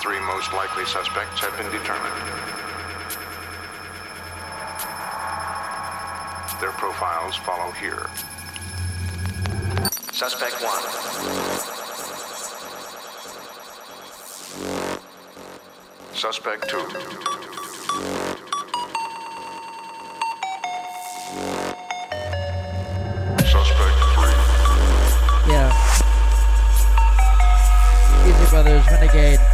three most likely suspects have been determined. Their profiles follow here. Suspect 1. Suspect 2. Suspect 3. Yeah. Easy Brothers Renegade.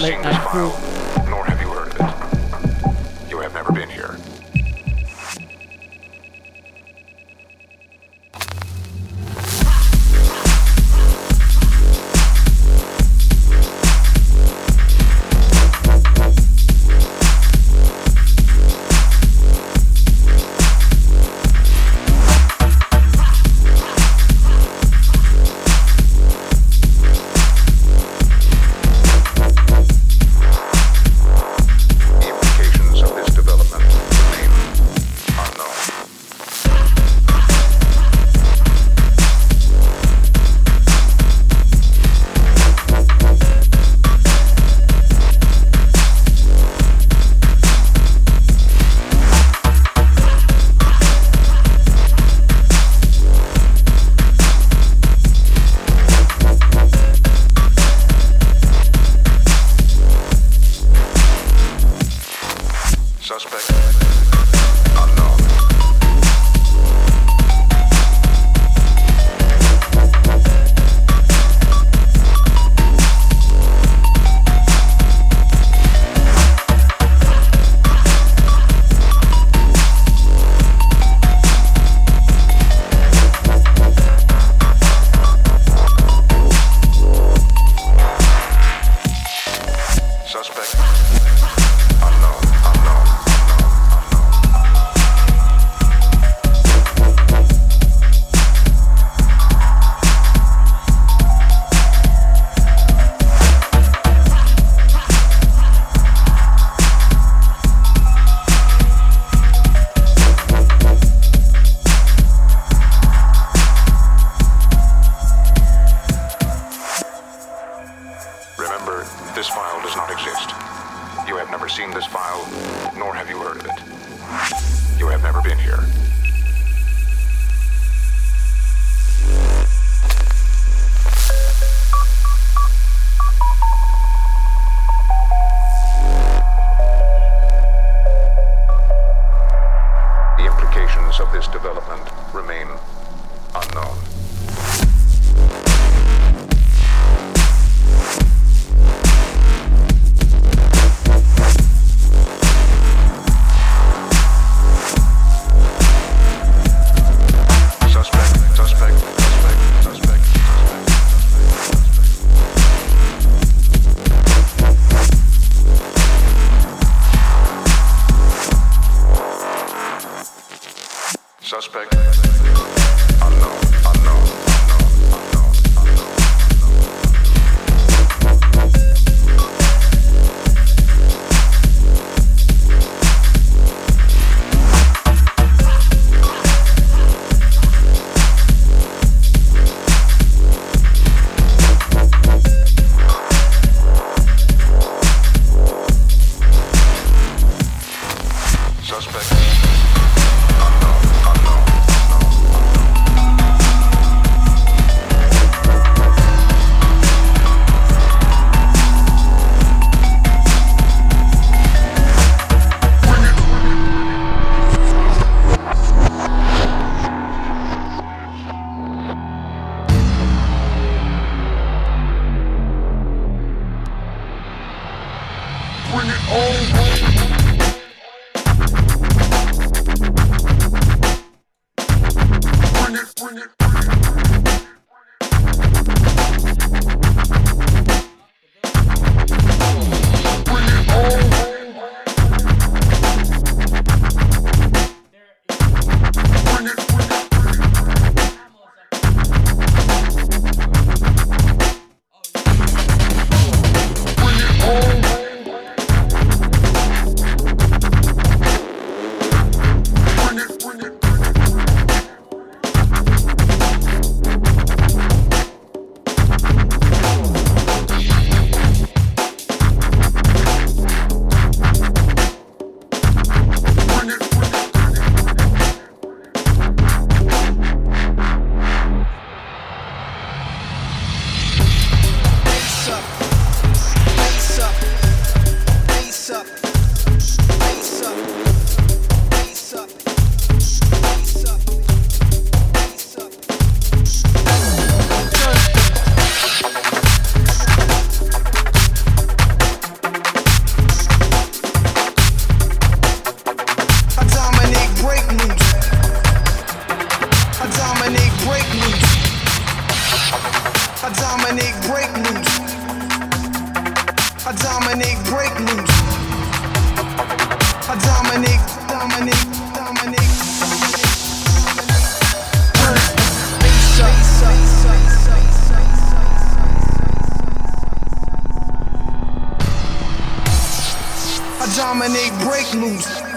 like a crew. Dominate, break loose.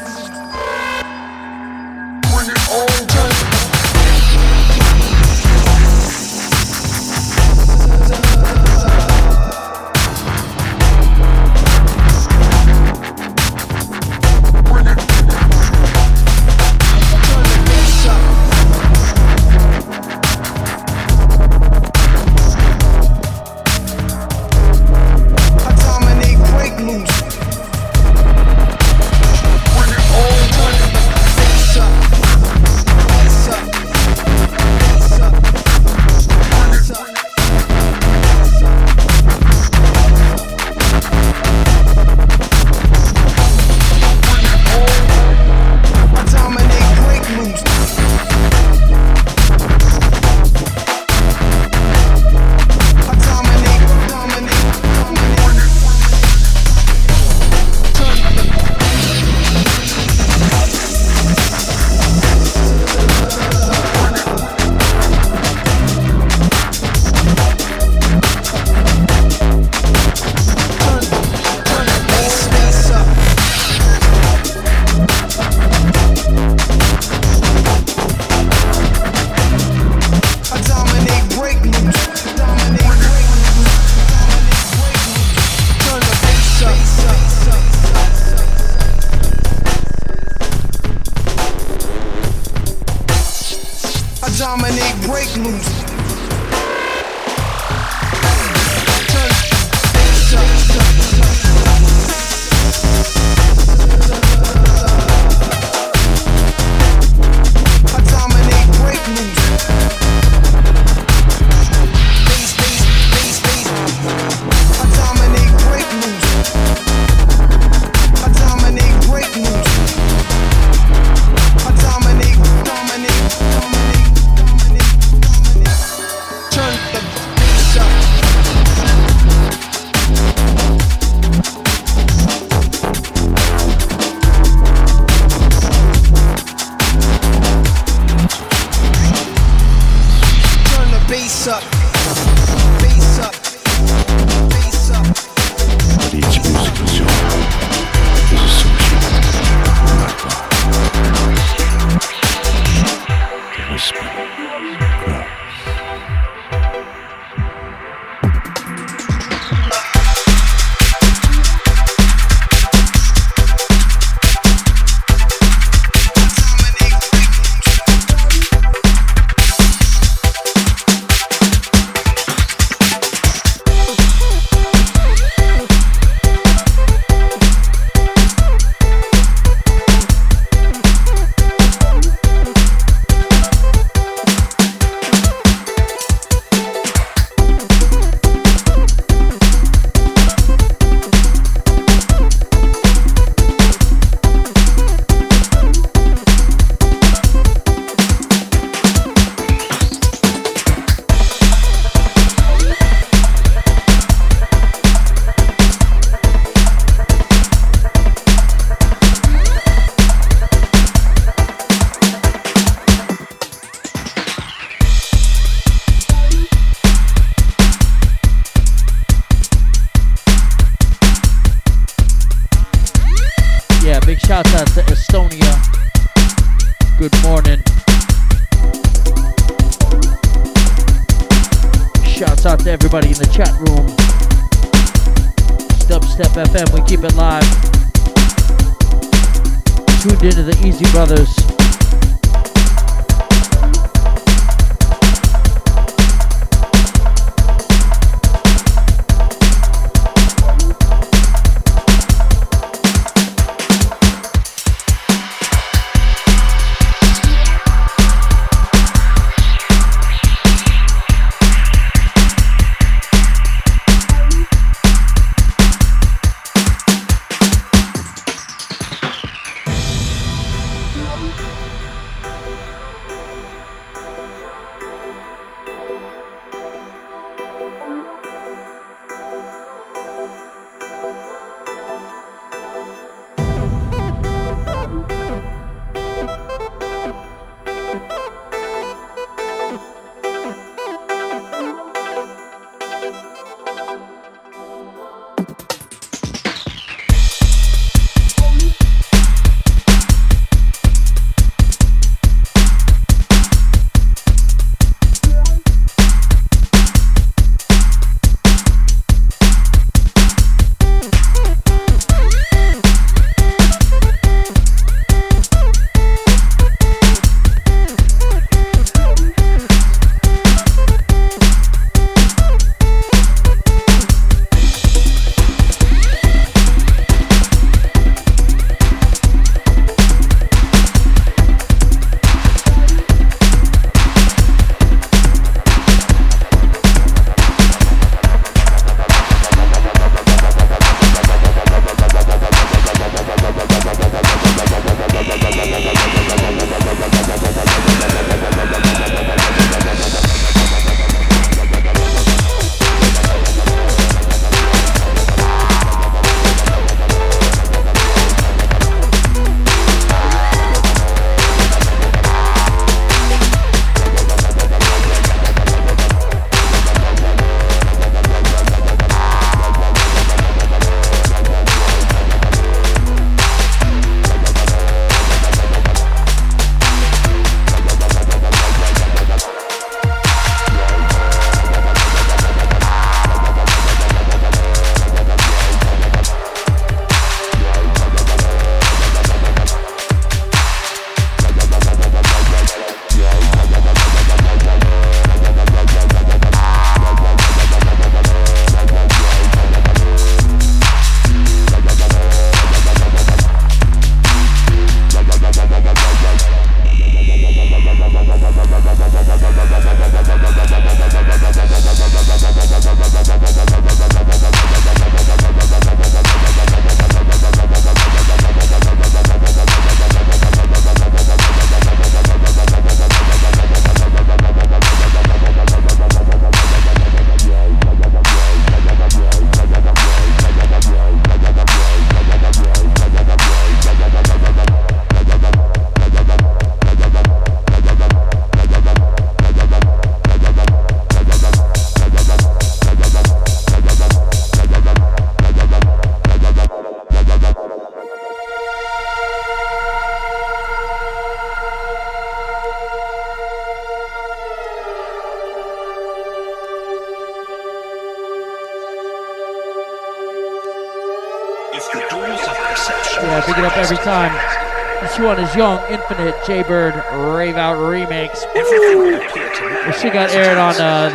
One is Young Infinite Jaybird Rave Out Remix. This shit got aired on uh,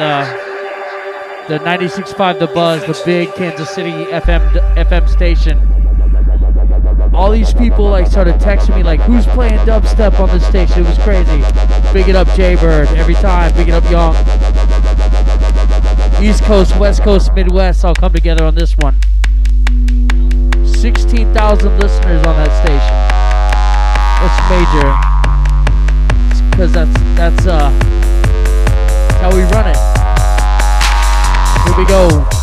the the 96.5 The Buzz, the big Kansas City FM FM station. All these people like started texting me like, "Who's playing dubstep on this station?" It was crazy. Big it up, Jaybird every time. Big it up, Young. East Coast, West Coast, Midwest all come together on this one. 16,000 listeners on that station. That's major. Because that's that's uh how we run it. Here we go.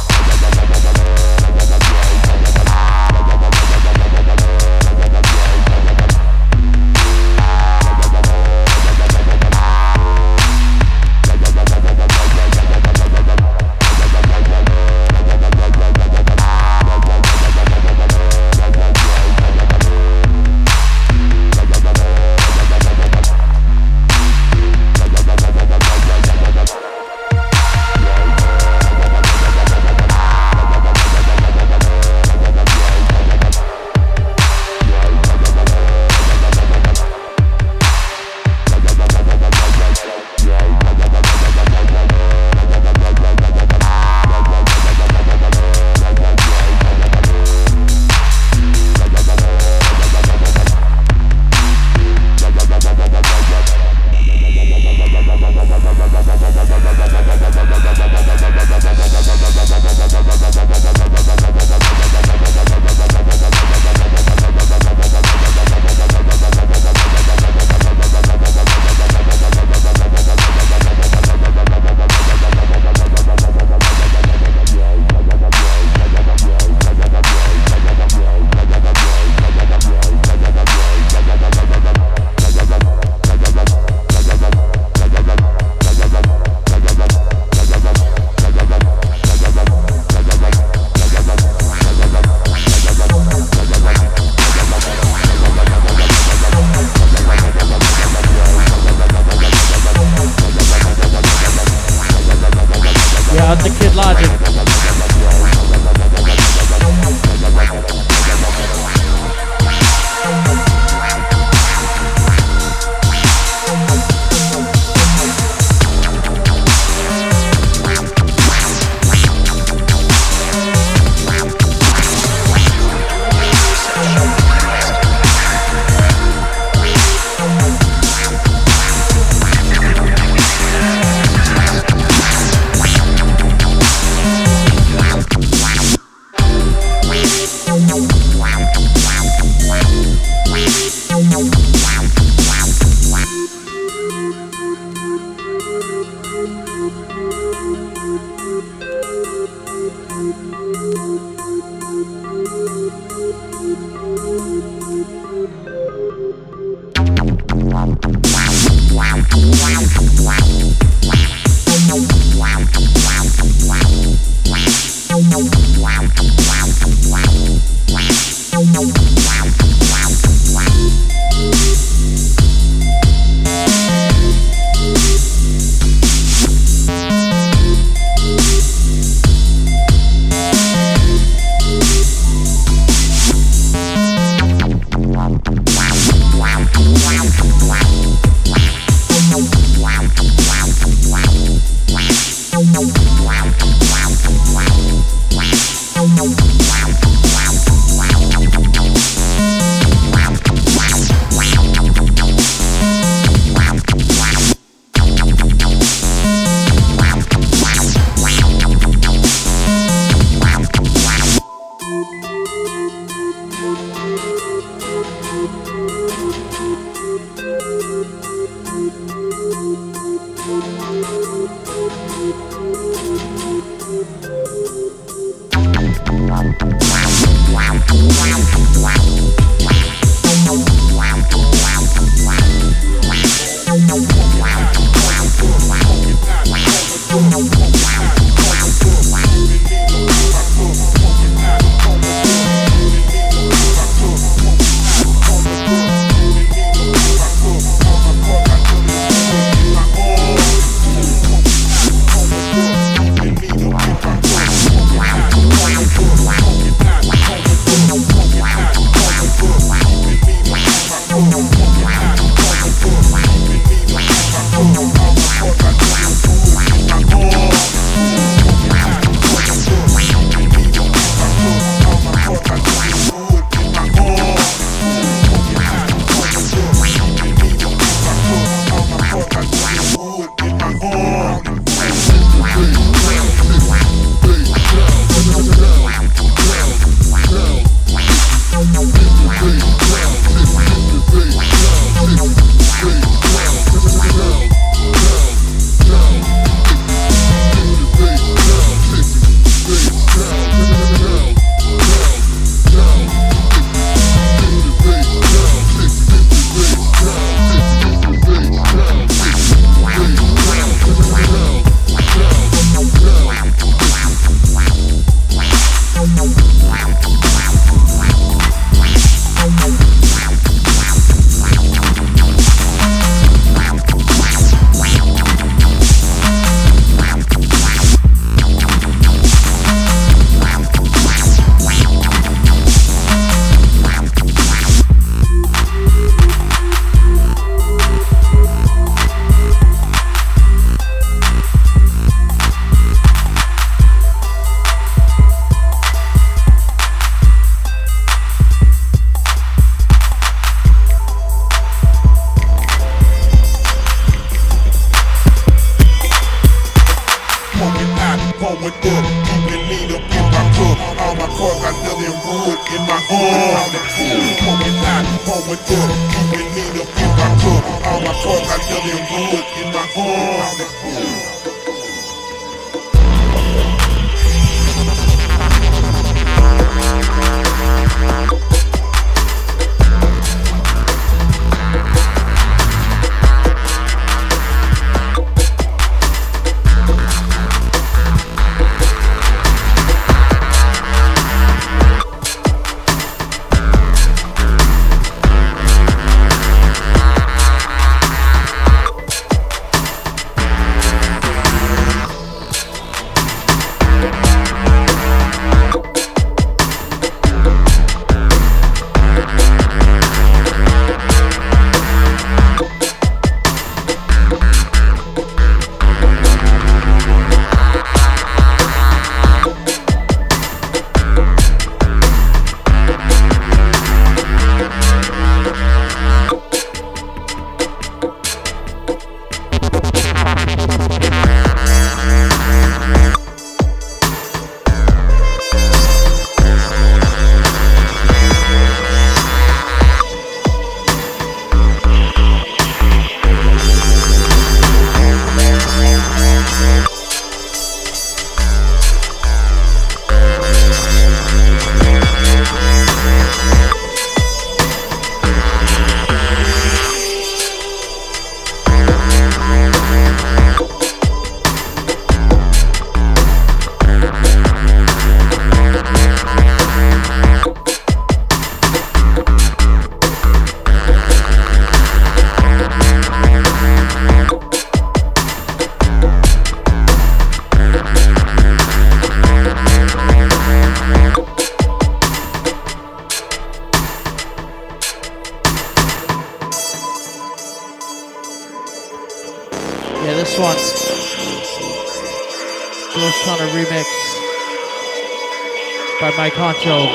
Joe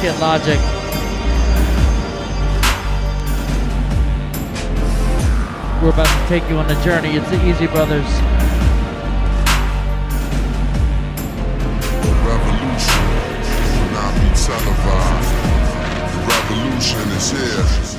Kid Logic. We're about to take you on a journey. It's the Easy Brothers. The revolution will not be televised. The revolution is here.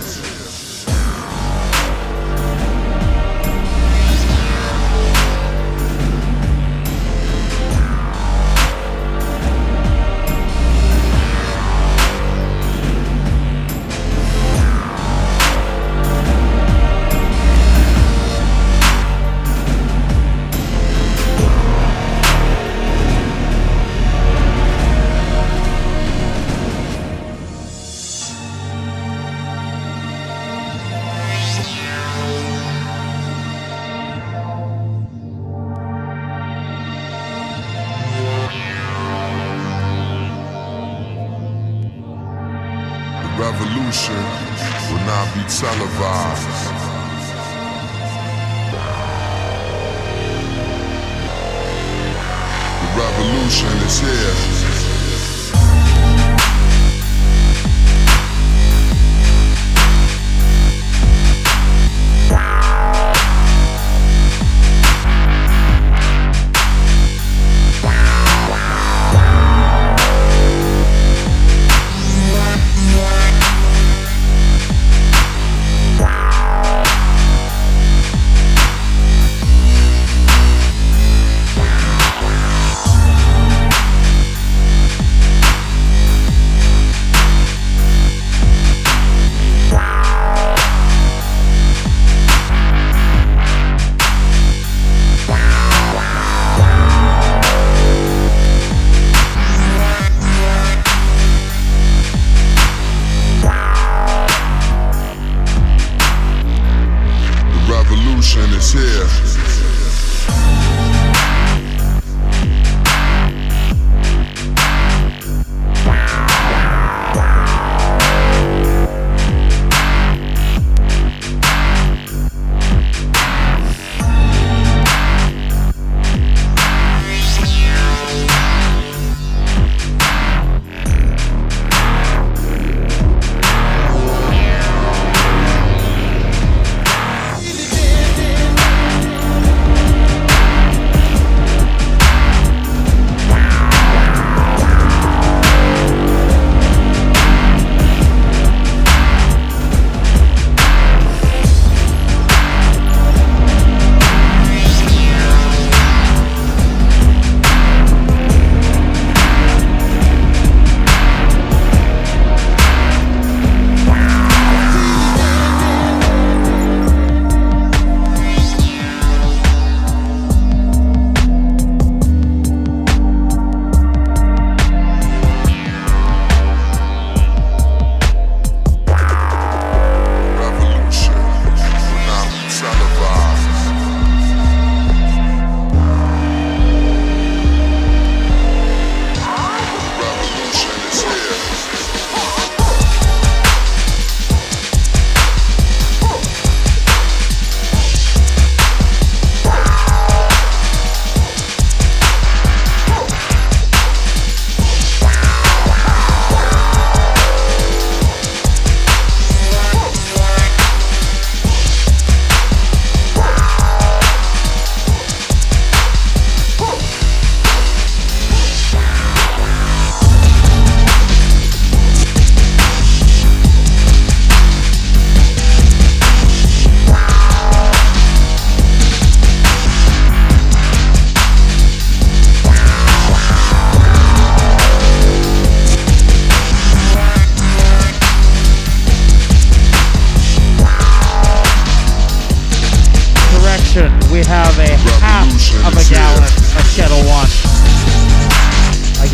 Yeah,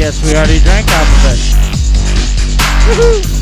yeah, we already drank it, of it, in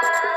Take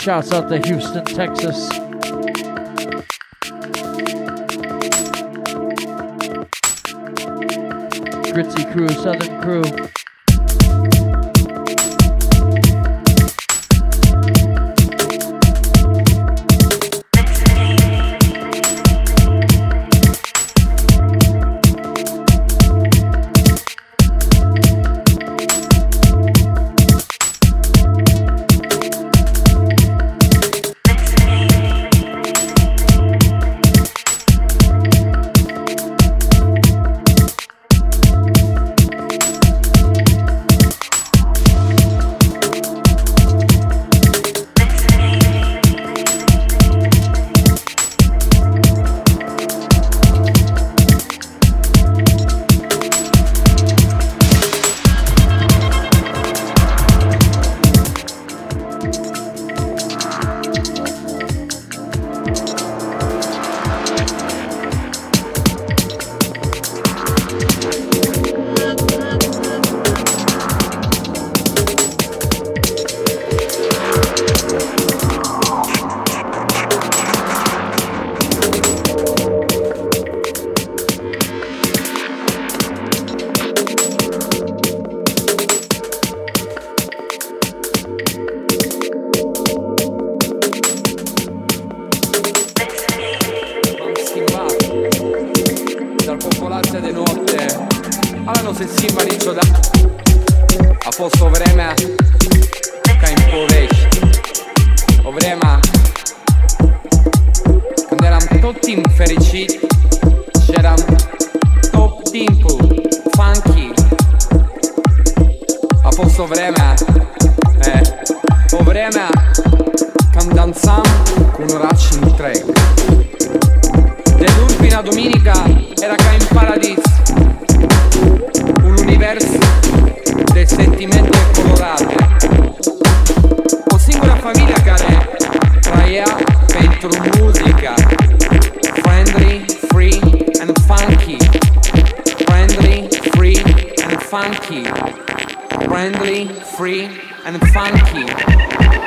Shouts out to Houston, Texas. Gritzy crew, Southern crew. simple, funky. A posto vreme, e, po vreme, kam dansam kunoračni trek. Dell'ultima domenica era ca in paradiso, un universo del sentimento colorato. O singola famiglia care traia pentru musica. Funky Friendly, free and funky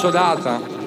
emozionata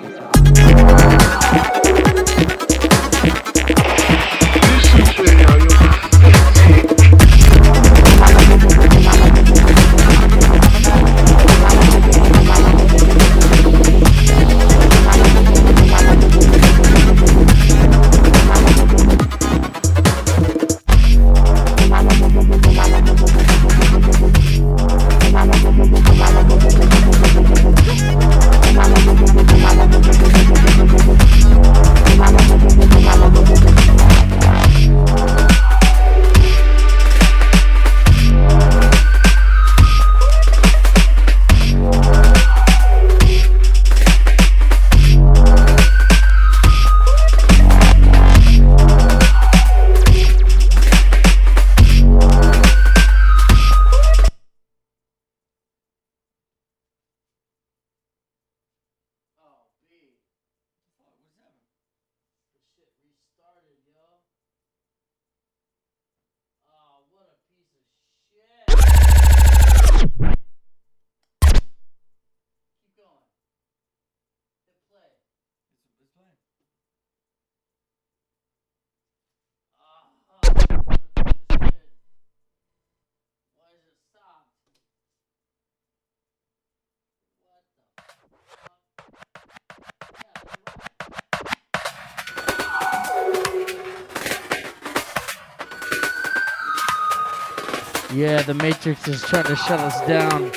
Yeah, the Matrix is trying to shut us down.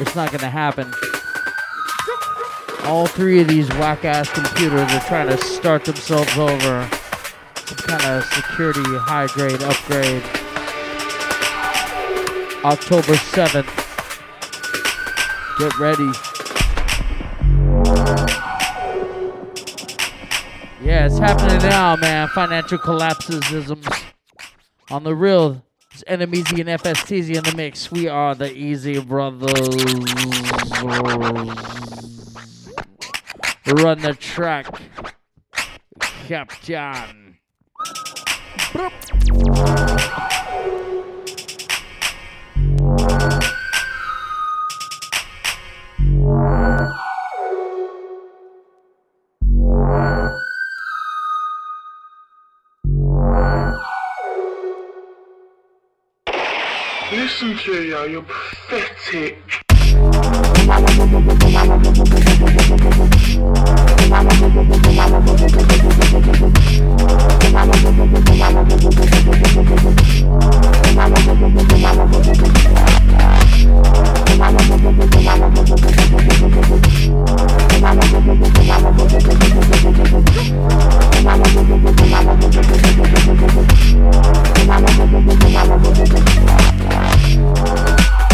It's not gonna happen. All three of these whack ass computers are trying to start themselves over. Some kind of security high grade upgrade. October 7th. Get ready. Yeah, it's happening now, man. Financial collapses on the real. It's Enemezy and FSTZ in the mix. We are the Easy Brothers. Run the track. Captain. Nigeria, you're pathetic. ночь.